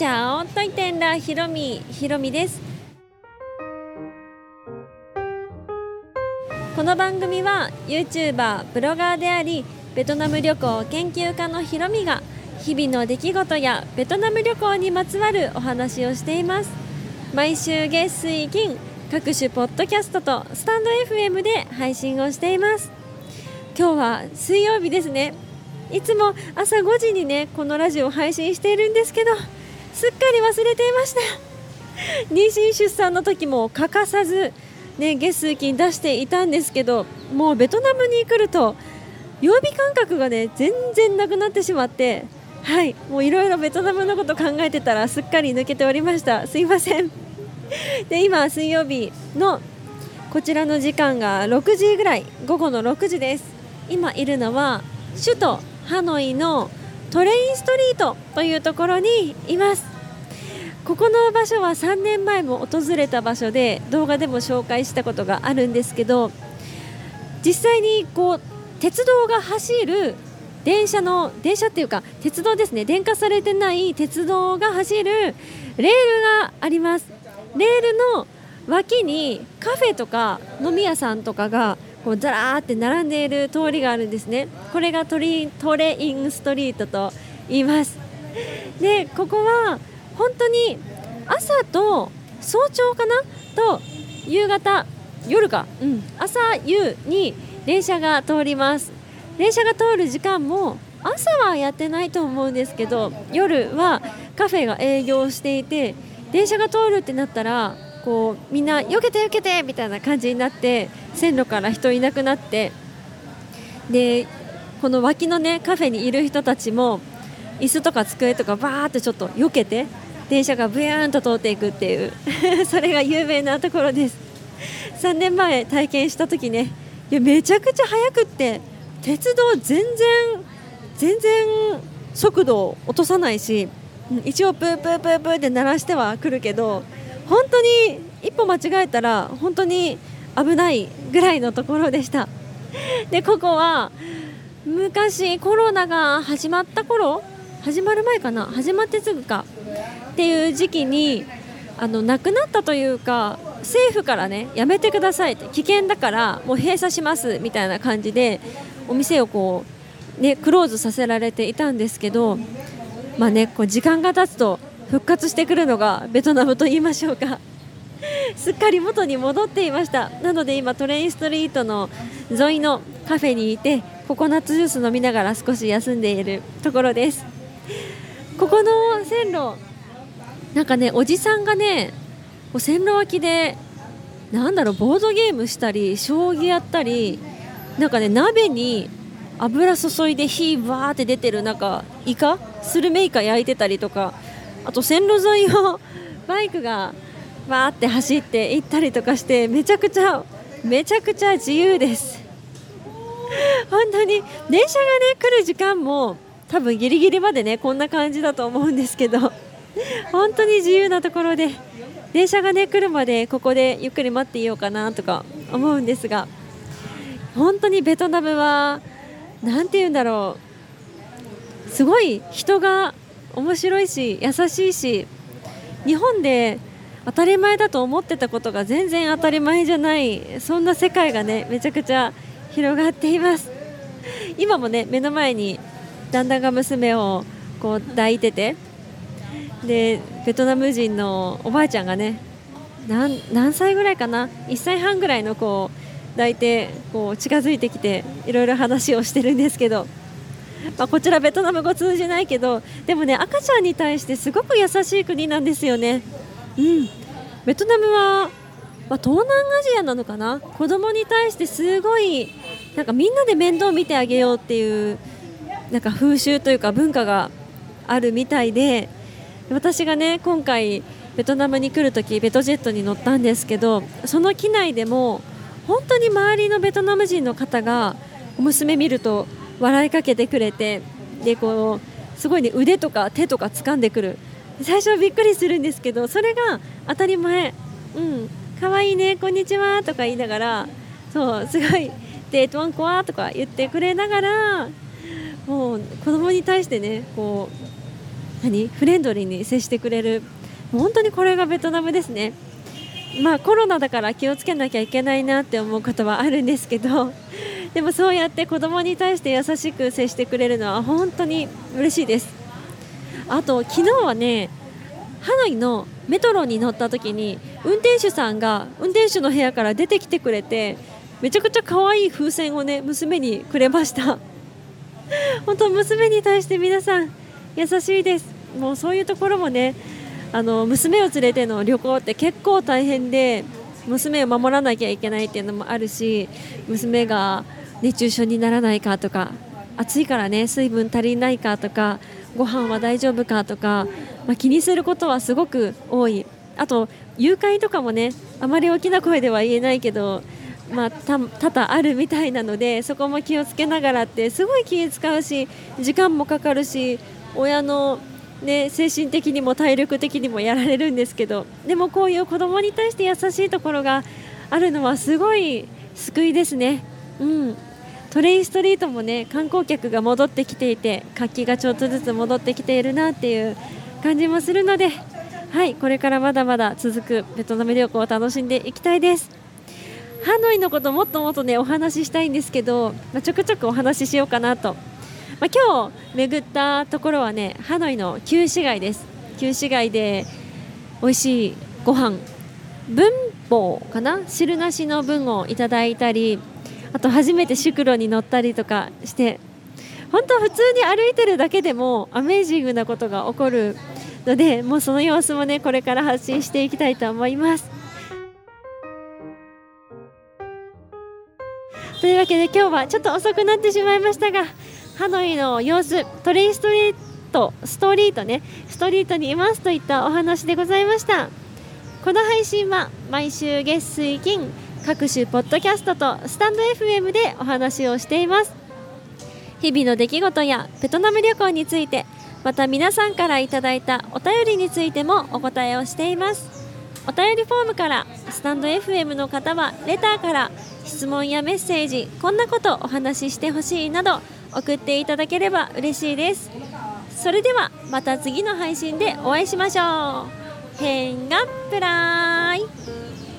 チャオといてんらひろみひろみです。この番組は YouTuber ブロガーでありベトナム旅行研究家のひろみが日々の出来事やベトナム旅行にまつわるお話をしています。毎週月水金各種ポッドキャストとスタンド FM で配信をしています。今日は水曜日ですね。いつも朝5時にねこのラジオを配信しているんですけどすっかり忘れていました。妊娠出産の時も欠かさずね月数金出していたんですけどもうベトナムに来ると曜日感覚がね全然なくなってしまってはいもういろいろベトナムのこと考えてたらすっかり抜けておりました。すいません。で今水曜日のこちらの時間が6時ぐらい午後の6時です。今いるのは首都ハノイのトレインストリートというところにいます。ここの場所は3年前も訪れた場所で動画でも紹介したことがあるんですけど実際にこう鉄道が走る電車の電車っていうか鉄道ですね。電化されてない鉄道が走るレールがあります。レールの脇にカフェとか飲み屋さんとかがこうザラーって並んでいる通りがあるんですね。これがトリトレインストリートと言います。でここは本当に朝と早朝かな？と夕方夜か、うん、朝夕に電車が通ります。電車が通る時間も朝はやってないと思うんですけど夜はカフェが営業していて電車が通るってなったらこうみんな避けて避けてみたいな感じになって線路から人いなくなってでこの脇のねカフェにいる人たちも椅子とか机とかバーってちょっと避けて電車がブヤーンと通っていくっていう それが有名なところです。3年前体験した時ねいやめちゃくちゃ速くって鉄道全然全然速度を落とさないし一応プープープープーって鳴らしてはくるけど本当に一歩間違えたら本当に危ないぐらいのところでした。でここは昔コロナが始まった頃始まる前かな始まってすぐかっていう時期にあの亡くなったというか政府からねやめてくださいって危険だからもう閉鎖しますみたいな感じでお店をこうねクローズさせられていたんですけどまあねこう時間が経つと復活してくるのがベトナムと言いましょうか。すっかり元に戻っていました。なので今トレインストリートの沿いのカフェにいてココナッツジュース飲みながら少し休んでいるところです。ここの線路なんかねおじさんがね線路脇でなんだろうボードゲームしたり将棋やったりなんかね鍋に油注いで火バーって出てるなんかイカスルメイカ焼いてたりとかあと線路沿いをバイクがバーって走って行ったりとかしてめちゃくちゃめちゃくちゃ自由です。本当に電車がね来る時間も多分ギリギリまでねこんな感じだと思うんですけど。本当に自由なところで電車がね来るまでここでゆっくり待っていようかなとか思うんですが。本当にベトナムは何て言うんだろう。すごい人が面白いし優しいし日本で当たり前だと思ってたことが全然当たり前じゃないそんな世界がねめちゃくちゃ広がっています。今もね目の前に旦那が娘をこう抱いててでベトナム人のおばあちゃんがね何何歳ぐらいかな？1歳半ぐらいの子を抱いてこう近づいてきていろいろ話をしてるんですけど、まあ、こちらベトナム語通じないけどでもね赤ちゃんに対してすごく優しい国なんですよね。うん、ベトナムは、まあ、東南アジアなのかな？子供に対してすごいなんかみんなで面倒見てあげようっていうなんか風習というか文化があるみたいで私がね今回ベトナムに来るときベトジェットに乗ったんですけどその機内でも本当に周りのベトナム人の方が娘見ると笑いかけてくれてでこうすごいね腕とか手とか掴んでくる。最初はびっくりするんですけどそれが当たり前。うん可愛いねこんにちはとか言いながらそうすごいデートワンコアとか言ってくれながらもう子供に対してねこう何？フレンドリーに接してくれる。本当にこれがベトナムですね。まあコロナだから気をつけなきゃいけないなって思うことはあるんですけどでもそうやって子供に対して優しく接してくれるのは本当に嬉しいです。あと昨日はねハノイのメトロに乗った時に運転手さんが運転手の部屋から出てきてくれてめちゃくちゃ可愛い風船をね娘にくれました。本当娘に対して皆さん優しいです。もうそういうところもねあの娘を連れての旅行って結構大変で娘を守らなきゃいけないっていうのもあるし娘が熱中症にならないかとか暑いからね水分足りないかとかご飯は大丈夫かとか、まあ、気にすることはすごく多いあと誘拐とかもねあまり大きな声では言えないけどまあ、多々あるみたいなのでそこも気をつけながらってすごい気を使うし時間もかかるし親の、ね、精神的にも体力的にもやられるんですけどでもこういう子供に対して優しいところがあるのはすごい救いですね。うんトレインストリートもね観光客が戻ってきていて活気がちょっとずつ戻ってきているなっていう感じもするのではいこれからまだまだ続くベトナム旅行を楽しんでいきたいです。ハノイのこともっともっとねお話ししたいんですけど、まあ、ちょくちょくお話ししようかなと、まあ、今日巡ったところはねハノイの旧市街です。旧市街で美味しいご飯。文法かな？汁なしの文をいただいたりあと初めてシクロに乗ったりとかして本当普通に歩いてるだけでもアメージングなことが起こるのでもうその様子もねこれから発信していきたいと思います。というわけで今日はちょっと遅くなってしまいましたがハノイの様子トレインストリートストリートねストリートにいますといったお話でございました。この配信は毎週月水金各種ポッドキャストとスタンド FM でお話をしています。日々の出来事やベトナム旅行についてまた皆さんからいただいたお便りについてもお答えをしています。お便りフォームからスタンド FM の方はレターから質問やメッセージこんなことお話ししてほしいなど送っていただければ嬉しいです。それではまた次の配信でお会いしましょう。変がプライ。